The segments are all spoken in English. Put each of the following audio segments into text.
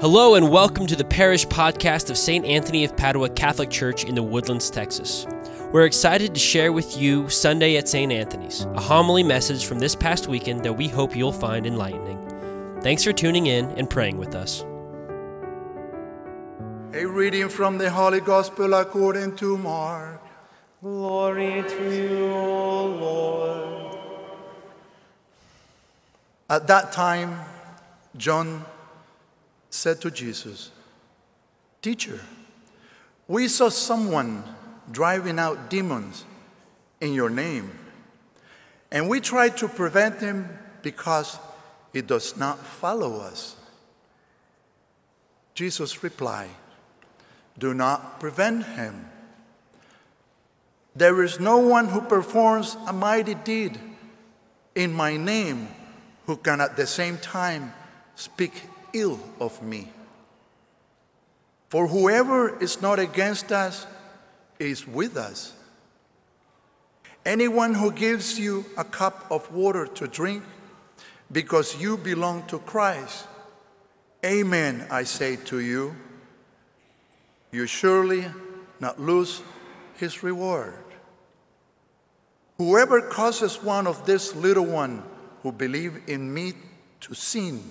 Hello, and welcome to the parish podcast of St. Anthony of Padua Catholic Church in the Woodlands, Texas. We're excited to share with you Sunday at St. Anthony's, a homily message from this past weekend that we hope you'll find enlightening. Thanks for tuning in and praying with us. A reading from the Holy Gospel according to Mark. Glory to you, O Lord. At that time, John said to Jesus, Teacher, we saw someone driving out demons in your name, and we tried to prevent him because he does not follow us. Jesus replied, Do not prevent him. There is no one who performs a mighty deed in my name who can at the same time speak ill of me. For whoever is not against us is with us. Anyone who gives you a cup of water to drink because you belong to Christ, Amen, I say to you, you surely not lose his reward. Whoever causes one of this little one who believe in me to sin,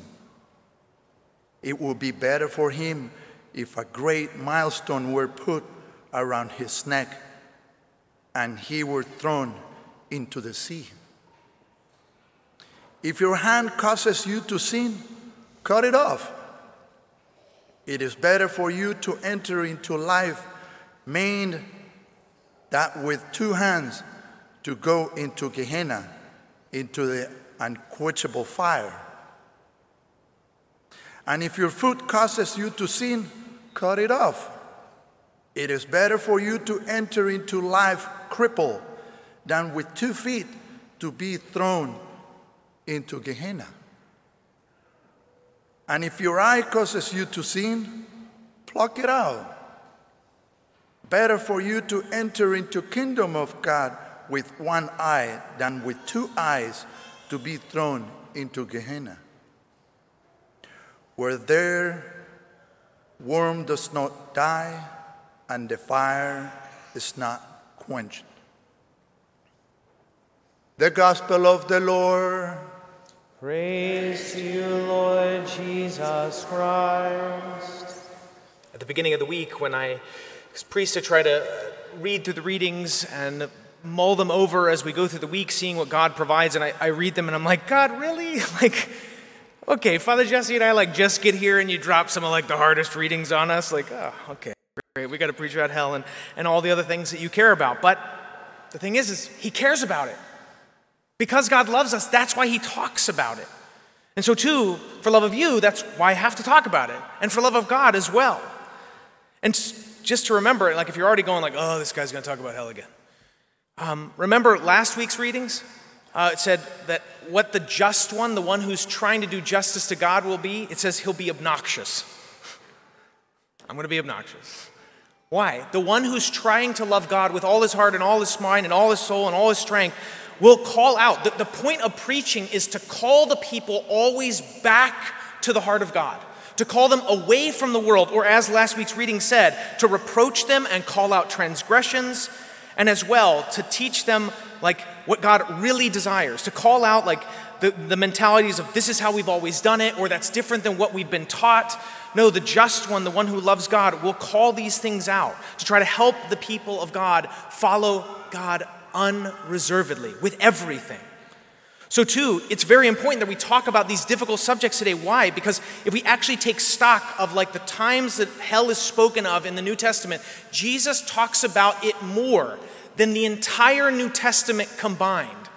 it would be better for him if a great milestone were put around his neck and he were thrown into the sea. If your hand causes you to sin, cut it off. It is better for you to enter into life maimed that with two hands to go into Gehenna, into the unquenchable fire. And if your foot causes you to sin, cut it off. It is better for you to enter into life crippled than with two feet to be thrown into Gehenna. And if your eye causes you to sin, pluck it out. Better for you to enter into kingdom of God with one eye than with two eyes to be thrown into Gehenna where their worm does not die and the fire is not quenched. The Gospel of the Lord. Praise to you, Lord Jesus Christ. At the beginning of the week, when I was priest to try to read through the readings and mull them over as we go through the week, seeing what God provides, and I, I read them and I'm like, God, really? Like, okay, Father Jesse and I like just get here and you drop some of like the hardest readings on us. Like, oh, okay, great. We got to preach about hell and, and all the other things that you care about. But the thing is, is he cares about it. Because God loves us, that's why he talks about it. And so, too, for love of you, that's why I have to talk about it. And for love of God as well. And just to remember, like if you're already going like, oh, this guy's going to talk about hell again. Um, remember last week's readings? Uh, it said that what the just one, the one who's trying to do justice to God, will be, it says he'll be obnoxious. I'm going to be obnoxious. Why? The one who's trying to love God with all his heart and all his mind and all his soul and all his strength will call out. The, the point of preaching is to call the people always back to the heart of God, to call them away from the world, or as last week's reading said, to reproach them and call out transgressions, and as well to teach them like what God really desires, to call out like the, the mentalities of this is how we've always done it, or that's different than what we've been taught. No, the just one, the one who loves God, will call these things out to try to help the people of God follow God unreservedly with everything. So, too, it's very important that we talk about these difficult subjects today. Why? Because if we actually take stock of like the times that hell is spoken of in the New Testament, Jesus talks about it more than the entire New Testament combined.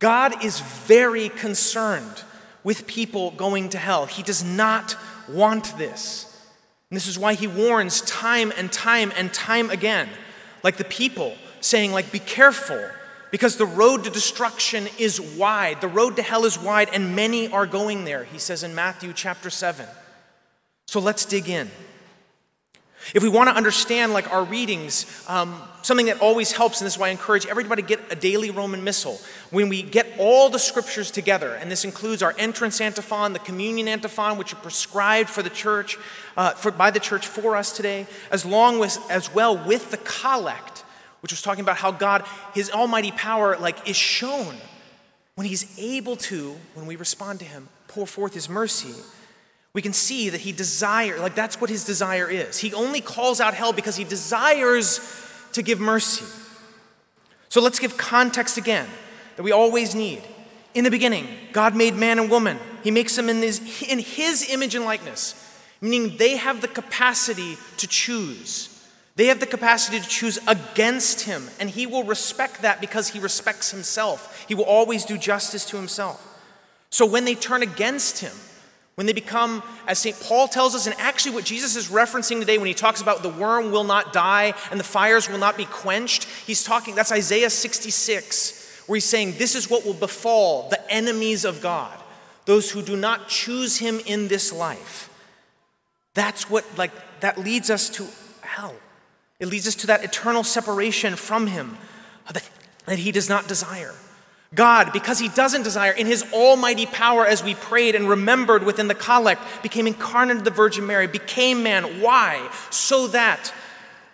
God is very concerned with people going to hell. He does not want this. And this is why he warns time and time and time again, like the people saying like be careful because the road to destruction is wide. The road to hell is wide and many are going there, he says in Matthew chapter 7. So let's dig in. If we want to understand like our readings, um, something that always helps, and this is why I encourage everybody to get a daily Roman Missal. When we get all the scriptures together, and this includes our entrance antiphon, the communion antiphon, which are prescribed for the church, uh, for, by the church for us today, as long as, as well with the collect, which was talking about how God, His almighty power, like is shown when He's able to, when we respond to Him, pour forth His mercy we can see that he desires, like that's what his desire is. He only calls out hell because he desires to give mercy. So let's give context again that we always need. In the beginning, God made man and woman. He makes them in his, in his image and likeness, meaning they have the capacity to choose. They have the capacity to choose against him, and he will respect that because he respects himself. He will always do justice to himself. So when they turn against him, when they become, as St. Paul tells us, and actually what Jesus is referencing today when he talks about the worm will not die and the fires will not be quenched, he's talking, that's Isaiah 66, where he's saying, This is what will befall the enemies of God, those who do not choose him in this life. That's what, like, that leads us to hell. It leads us to that eternal separation from him that, that he does not desire. God, because he doesn't desire, in his almighty power, as we prayed and remembered within the collect, became incarnate of the Virgin Mary, became man. Why? So that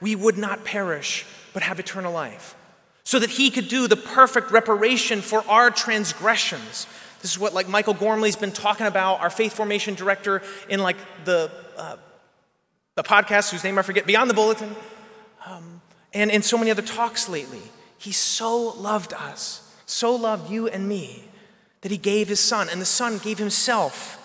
we would not perish, but have eternal life. So that he could do the perfect reparation for our transgressions. This is what like Michael Gormley's been talking about, our faith formation director in like the, uh, the podcast whose name I forget, Beyond the Bulletin, um, and in so many other talks lately. He so loved us so loved you and me that he gave his son, and the son gave himself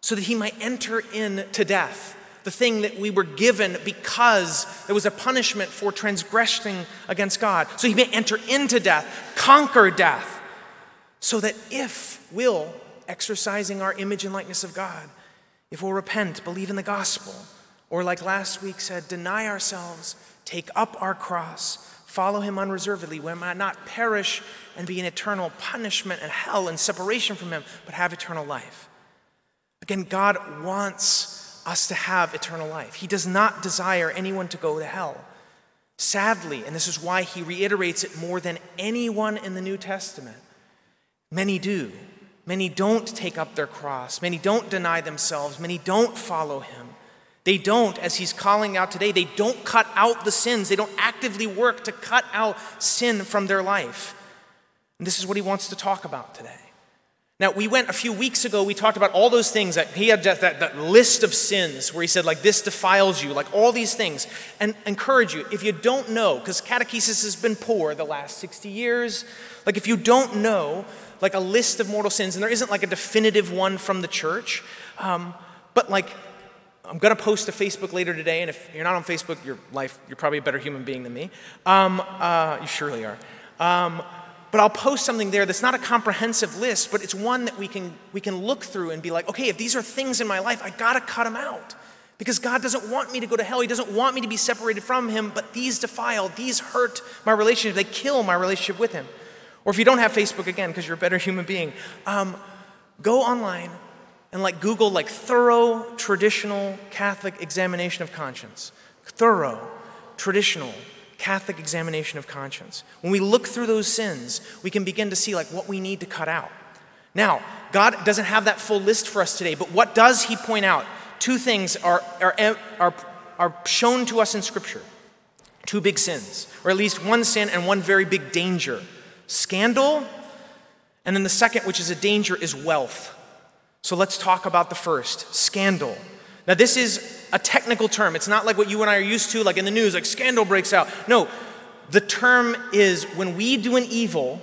so that he might enter into death, the thing that we were given because there was a punishment for transgressing against God. So he may enter into death, conquer death, so that if we'll, exercising our image and likeness of God, if we'll repent, believe in the gospel, or like last week said, deny ourselves, take up our cross, follow him unreservedly, we might not perish and be in eternal punishment and hell and separation from him, but have eternal life. Again, God wants us to have eternal life. He does not desire anyone to go to hell. Sadly, and this is why he reiterates it more than anyone in the New Testament, many do. Many don't take up their cross. Many don't deny themselves. Many don't follow him. They don't, as he's calling out today, they don't cut out the sins. They don't actively work to cut out sin from their life. And this is what he wants to talk about today. Now, we went a few weeks ago, we talked about all those things that he had that, that, list of sins where he said, like, this defiles you, like all these things. And encourage you, if you don't know, because catechesis has been poor the last 60 years, like, if you don't know, like, a list of mortal sins, and there isn't like a definitive one from the church, um, but like, I'm going to post to Facebook later today, and if you're not on Facebook, your life, you're probably a better human being than me. Um, uh, you surely are. Um, but I'll post something there that's not a comprehensive list, but it's one that we can, we can look through and be like, okay, if these are things in my life, I gotta cut them out. Because God doesn't want me to go to hell. He doesn't want me to be separated from Him, but these defile, these hurt my relationship, they kill my relationship with Him. Or if you don't have Facebook again, because you're a better human being, um, go online, and like Google like thorough traditional Catholic examination of conscience. Thorough traditional Catholic examination of conscience. When we look through those sins, we can begin to see like what we need to cut out. Now, God doesn't have that full list for us today, but what does He point out? Two things are, are, are, are shown to us in Scripture two big sins, or at least one sin and one very big danger scandal, and then the second, which is a danger, is wealth. So let's talk about the first scandal. Now, this is a technical term. It's not like what you and I are used to, like in the news, like scandal breaks out. No, the term is when we do an evil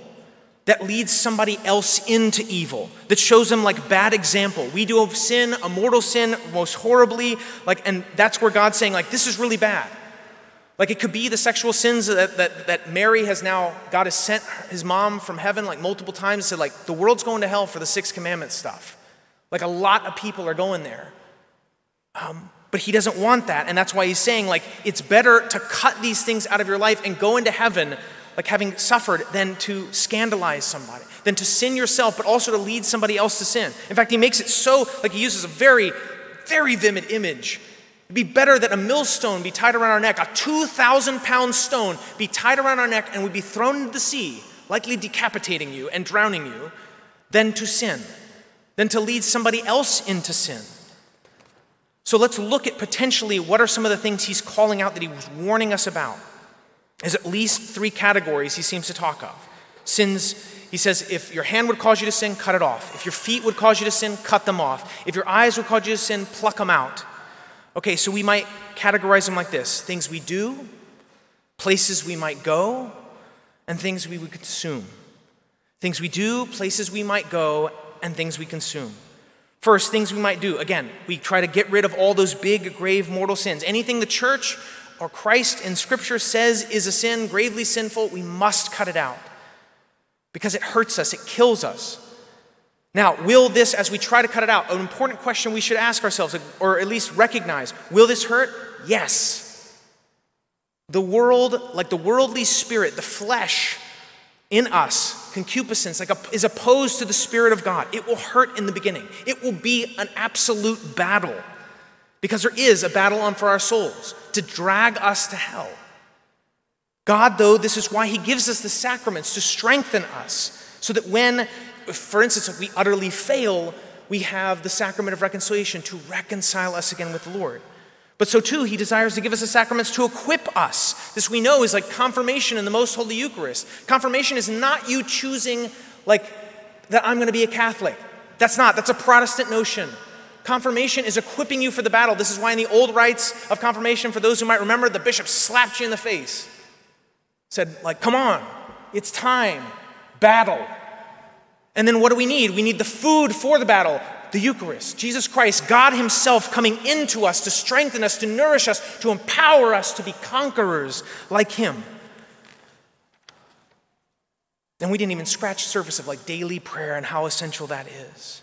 that leads somebody else into evil, that shows them like bad example. We do a sin, a mortal sin, most horribly, like, and that's where God's saying, like, this is really bad. Like it could be the sexual sins that, that, that Mary has now, God has sent his mom from heaven like multiple times, and said, like, the world's going to hell for the six commandments stuff. Like a lot of people are going there. Um, but he doesn't want that. And that's why he's saying, like, it's better to cut these things out of your life and go into heaven, like having suffered, than to scandalize somebody, than to sin yourself, but also to lead somebody else to sin. In fact, he makes it so, like, he uses a very, very vivid image It'd be better that a millstone be tied around our neck, a 2,000 pound stone be tied around our neck and we'd be thrown into the sea, likely decapitating you and drowning you, than to sin, than to lead somebody else into sin. So let's look at potentially what are some of the things he's calling out that he was warning us about. There's at least three categories he seems to talk of. Sins, he says, if your hand would cause you to sin, cut it off. If your feet would cause you to sin, cut them off. If your eyes would cause you to sin, pluck them out. Okay, so we might categorize them like this things we do, places we might go, and things we would consume. Things we do, places we might go, and things we consume. First, things we might do. Again, we try to get rid of all those big, grave, mortal sins. Anything the church or Christ in Scripture says is a sin, gravely sinful, we must cut it out because it hurts us, it kills us. Now, will this, as we try to cut it out, an important question we should ask ourselves, or at least recognize, will this hurt? Yes. The world, like the worldly spirit, the flesh in us, concupiscence like a, is opposed to the Spirit of God. It will hurt in the beginning. It will be an absolute battle because there is a battle on for our souls to drag us to hell. God, though, this is why He gives us the sacraments to strengthen us so that when, for instance, if we utterly fail, we have the sacrament of reconciliation to reconcile us again with the Lord. But so too, he desires to give us the sacraments to equip us. This we know is like confirmation in the most holy Eucharist. Confirmation is not you choosing, like, that I'm going to be a Catholic. That's not, that's a Protestant notion. Confirmation is equipping you for the battle. This is why in the old rites of confirmation, for those who might remember, the bishop slapped you in the face. Said, like, come on, it's time, battle. And then what do we need? We need the food for the battle the Eucharist, Jesus Christ, God Himself coming into us to strengthen us, to nourish us, to empower us to be conquerors like Him. And we didn't even scratch the surface of like daily prayer and how essential that is.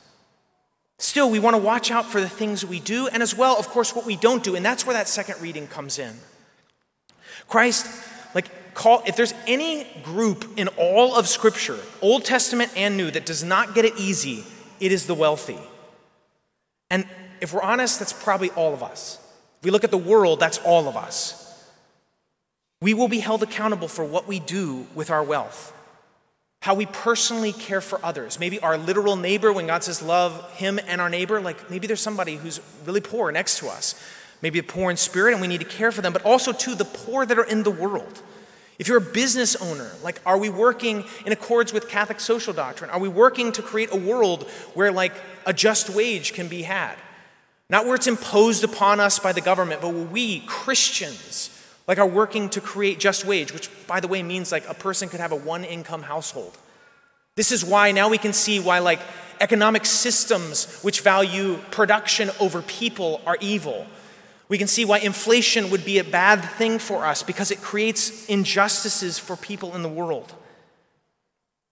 Still, we want to watch out for the things we do and as well, of course, what we don't do. And that's where that second reading comes in. Christ, like, call, if there's any group in all of Scripture, Old Testament and New, that does not get it easy, it is the wealthy. And if we're honest, that's probably all of us. If we look at the world, that's all of us. We will be held accountable for what we do with our wealth, how we personally care for others. Maybe our literal neighbor, when God says love him and our neighbor, like maybe there's somebody who's really poor next to us, maybe poor in spirit, and we need to care for them, but also, to the poor that are in the world. If you're a business owner, like, are we working in accordance with Catholic social doctrine? Are we working to create a world where, like, a just wage can be had? Not where it's imposed upon us by the government, but where we, Christians, like, are working to create just wage, which, by the way, means like a person could have a one income household. This is why now we can see why, like, economic systems which value production over people are evil we can see why inflation would be a bad thing for us because it creates injustices for people in the world.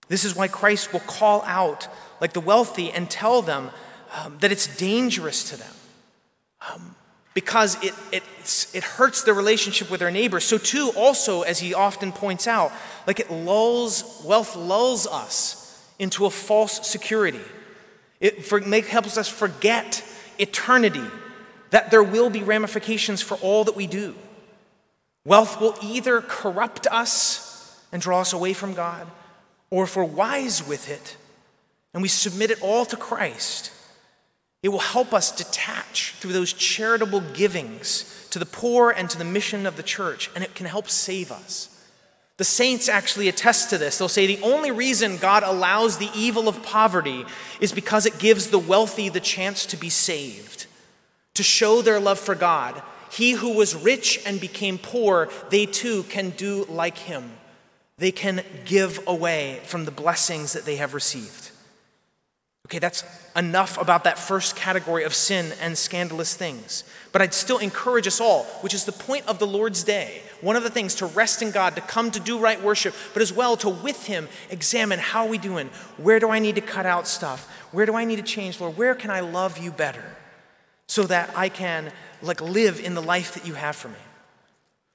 This is why Christ will call out, like the wealthy, and tell them um, that it's dangerous to them um, because it, it, it hurts their relationship with their neighbor. So, too, also, as he often points out, like it lulls, wealth lulls us into a false security. It for, make, helps us forget eternity that there will be ramifications for all that we do. Wealth will either corrupt us and draw us away from God, or if we're wise with it and we submit it all to Christ, it will help us detach through those charitable givings to the poor and to the mission of the church, and it can help save us. The saints actually attest to this. They'll say the only reason God allows the evil of poverty is because it gives the wealthy the chance to be saved to show their love for God. He who was rich and became poor, they too can do like him. They can give away from the blessings that they have received. Okay, that's enough about that first category of sin and scandalous things. But I'd still encourage us all, which is the point of the Lord's Day. One of the things to rest in God, to come to do right worship, but as well to with Him examine how are we doing? Where do I need to cut out stuff? Where do I need to change, Lord? Where can I love you better? So that I can like live in the life that you have for me.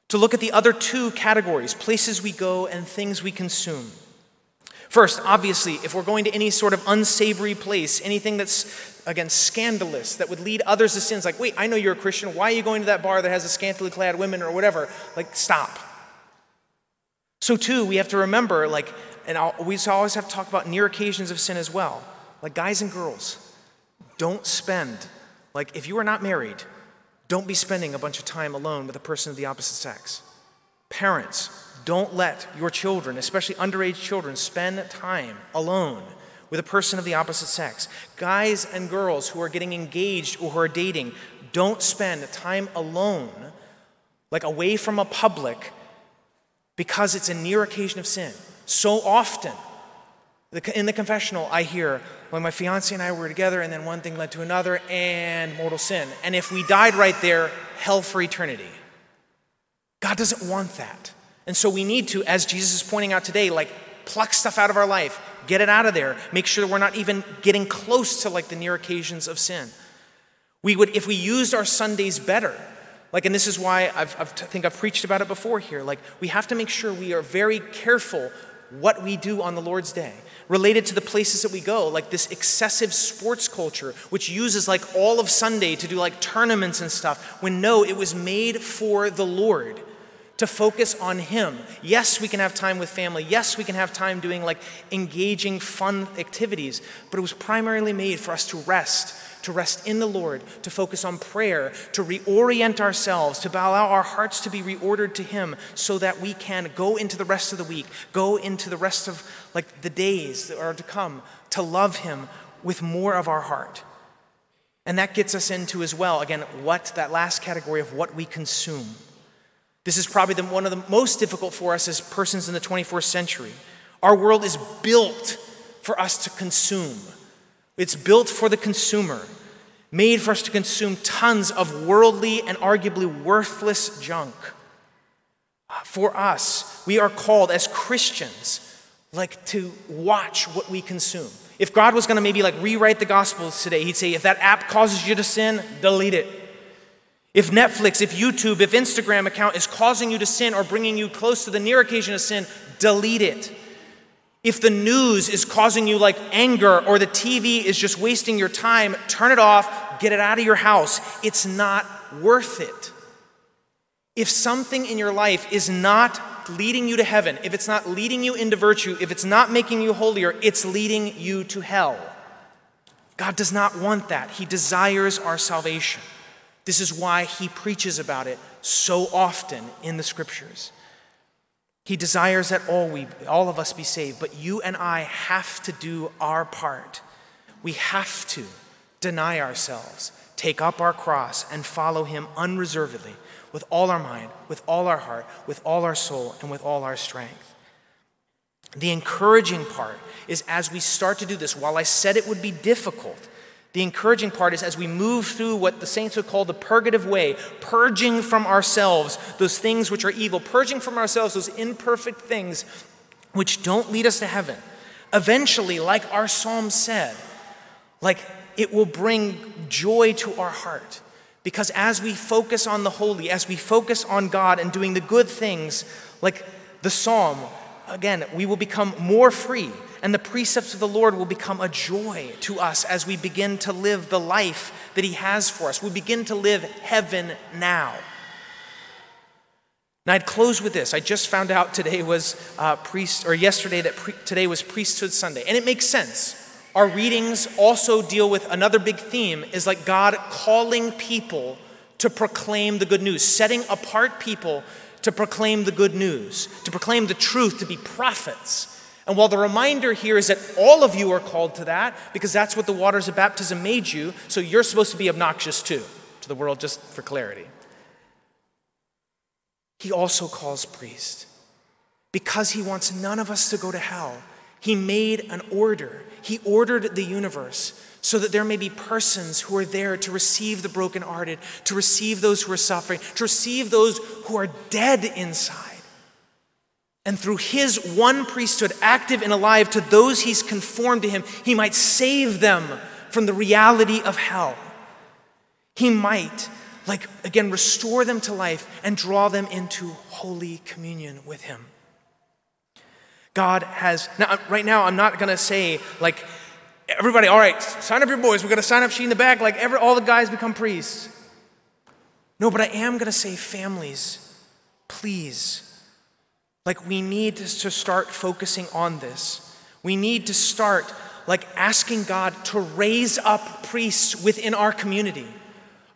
To look at the other two categories, places we go and things we consume. First, obviously, if we're going to any sort of unsavory place, anything that's, again, scandalous, that would lead others to sins, like, wait, I know you're a Christian. Why are you going to that bar that has a scantily clad women or whatever? Like, stop. So, too, we have to remember, like, and we always have to talk about near occasions of sin as well. Like, guys and girls, don't spend, like, if you are not married, don't be spending a bunch of time alone with a person of the opposite sex. Parents, don't let your children, especially underage children, spend time alone with a person of the opposite sex. Guys and girls who are getting engaged or who are dating, don't spend time alone, like away from a public, because it's a near occasion of sin. So often, in the confessional, I hear, when my fiance and I were together, and then one thing led to another, and mortal sin. And if we died right there, hell for eternity. God doesn't want that. And so we need to, as Jesus is pointing out today, like pluck stuff out of our life, get it out of there, make sure we're not even getting close to like the near occasions of sin. We would, if we used our Sundays better, like, and this is why I've, I've, i think I've preached about it before here, like, we have to make sure we are very careful what we do on the Lord's day related to the places that we go, like this excessive sports culture, which uses like all of Sunday to do like tournaments and stuff, when no, it was made for the Lord to focus on Him. Yes, we can have time with family. Yes, we can have time doing like engaging, fun activities, but it was primarily made for us to rest, to rest in the Lord, to focus on prayer, to reorient ourselves, to allow our hearts to be reordered to Him so that we can go into the rest of the week, go into the rest of like the days that are to come, to love Him with more of our heart. And that gets us into as well, again, what that last category of what we consume. This is probably the, one of the most difficult for us as persons in the 21st century. Our world is built for us to consume, it's built for the consumer, made for us to consume tons of worldly and arguably worthless junk. Uh, for us, we are called as Christians like to watch what we consume. If God was going to maybe like rewrite the gospels today, he'd say if that app causes you to sin, delete it. If Netflix, if YouTube, if Instagram account is causing you to sin or bringing you close to the near occasion of sin, delete it. If the news is causing you like anger or the TV is just wasting your time, turn it off, get it out of your house. It's not worth it. If something in your life is not leading you to heaven, if it's not leading you into virtue, if it's not making you holier, it's leading you to hell. God does not want that. He desires our salvation. This is why he preaches about it so often in the scriptures. He desires that all we all of us be saved, but you and I have to do our part. We have to deny ourselves, take up our cross and follow him unreservedly with all our mind, with all our heart, with all our soul and with all our strength. The encouraging part is as we start to do this, while I said it would be difficult, the encouraging part is as we move through what the saints would call the purgative way, purging from ourselves those things which are evil, purging from ourselves those imperfect things which don't lead us to heaven. Eventually, like our psalm said, like it will bring joy to our heart. Because as we focus on the holy, as we focus on God and doing the good things, like the psalm, again, we will become more free and the precepts of the Lord will become a joy to us as we begin to live the life that He has for us. We begin to live heaven now. And I'd close with this. I just found out today was uh, priest, or yesterday that pre- today was Priesthood Sunday, and it makes sense. Our readings also deal with another big theme: is like God calling people to proclaim the good news, setting apart people to proclaim the good news, to proclaim the truth, to be prophets. And while the reminder here is that all of you are called to that, because that's what the waters of baptism made you, so you're supposed to be obnoxious too, to the world, just for clarity. He also calls priests because he wants none of us to go to hell. He made an order, he ordered the universe so that there may be persons who are there to receive the brokenhearted, to receive those who are suffering, to receive those who are dead inside. And through his one priesthood, active and alive to those he's conformed to him, he might save them from the reality of hell. He might, like, again, restore them to life and draw them into holy communion with him. God has. Now, right now, I'm not going to say, like, everybody, all right, sign up your boys. We're going to sign up she in the back. Like, every, all the guys become priests. No, but I am going to say, families, please. Like, we need to start focusing on this. We need to start, like, asking God to raise up priests within our community.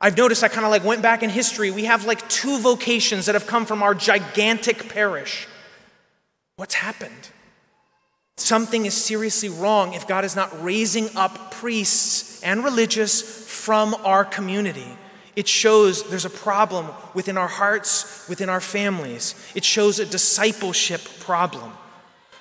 I've noticed I kind of like went back in history. We have like two vocations that have come from our gigantic parish. What's happened? Something is seriously wrong if God is not raising up priests and religious from our community. It shows there's a problem within our hearts, within our families. It shows a discipleship problem.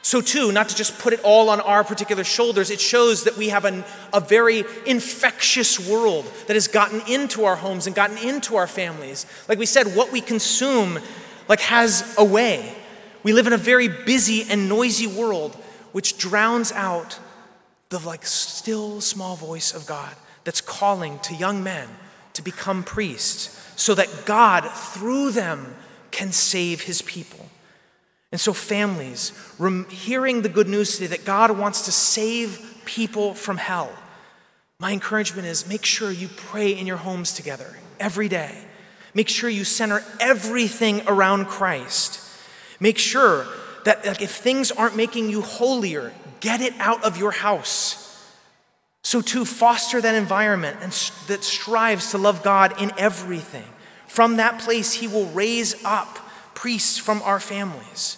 So, too, not to just put it all on our particular shoulders, it shows that we have an, a very infectious world that has gotten into our homes and gotten into our families. Like we said, what we consume like has a way. We live in a very busy and noisy world which drowns out the like still small voice of God that's calling to young men to become priests so that God through them can save his people. And so, families, rem- hearing the good news today that God wants to save people from hell, my encouragement is make sure you pray in your homes together every day. Make sure you center everything around Christ. Make sure that like, if things aren't making you holier, get it out of your house. So, to foster that environment and that strives to love God in everything. From that place, He will raise up priests from our families.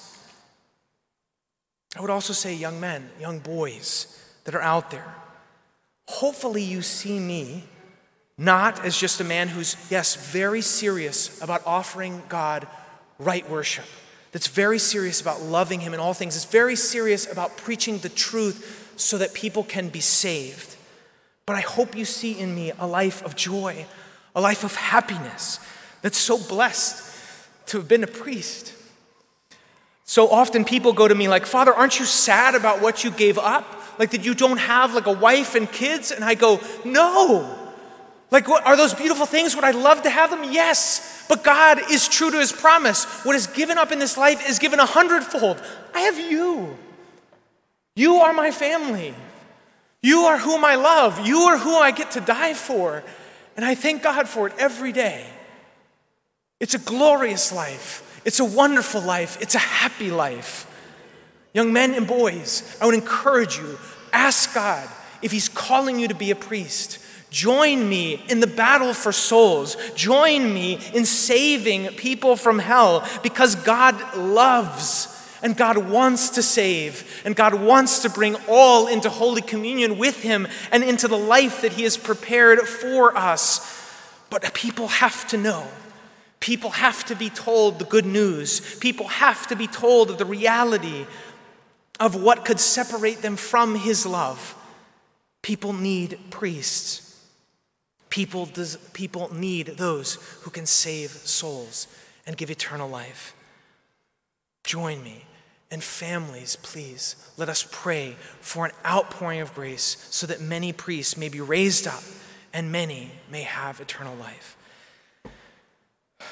I would also say, young men, young boys that are out there, hopefully you see me not as just a man who's, yes, very serious about offering God right worship, that's very serious about loving Him in all things, is very serious about preaching the truth so that people can be saved. But I hope you see in me a life of joy, a life of happiness that's so blessed to have been a priest. So often people go to me like, Father, aren't you sad about what you gave up? Like that you don't have like a wife and kids? And I go, No. Like, what, are those beautiful things? Would I love to have them? Yes. But God is true to his promise. What is given up in this life is given a hundredfold. I have you. You are my family. You are whom I love. You are who I get to die for. And I thank God for it every day. It's a glorious life. It's a wonderful life. It's a happy life. Young men and boys, I would encourage you ask God if He's calling you to be a priest. Join me in the battle for souls. Join me in saving people from hell because God loves and God wants to save and God wants to bring all into Holy Communion with Him and into the life that He has prepared for us. But people have to know People have to be told the good news. People have to be told of the reality of what could separate them from His love. People need priests. People, does, people need those who can save souls and give eternal life. Join me. And families, please, let us pray for an outpouring of grace so that many priests may be raised up and many may have eternal life.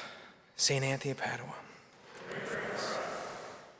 St. Anthony of Padua.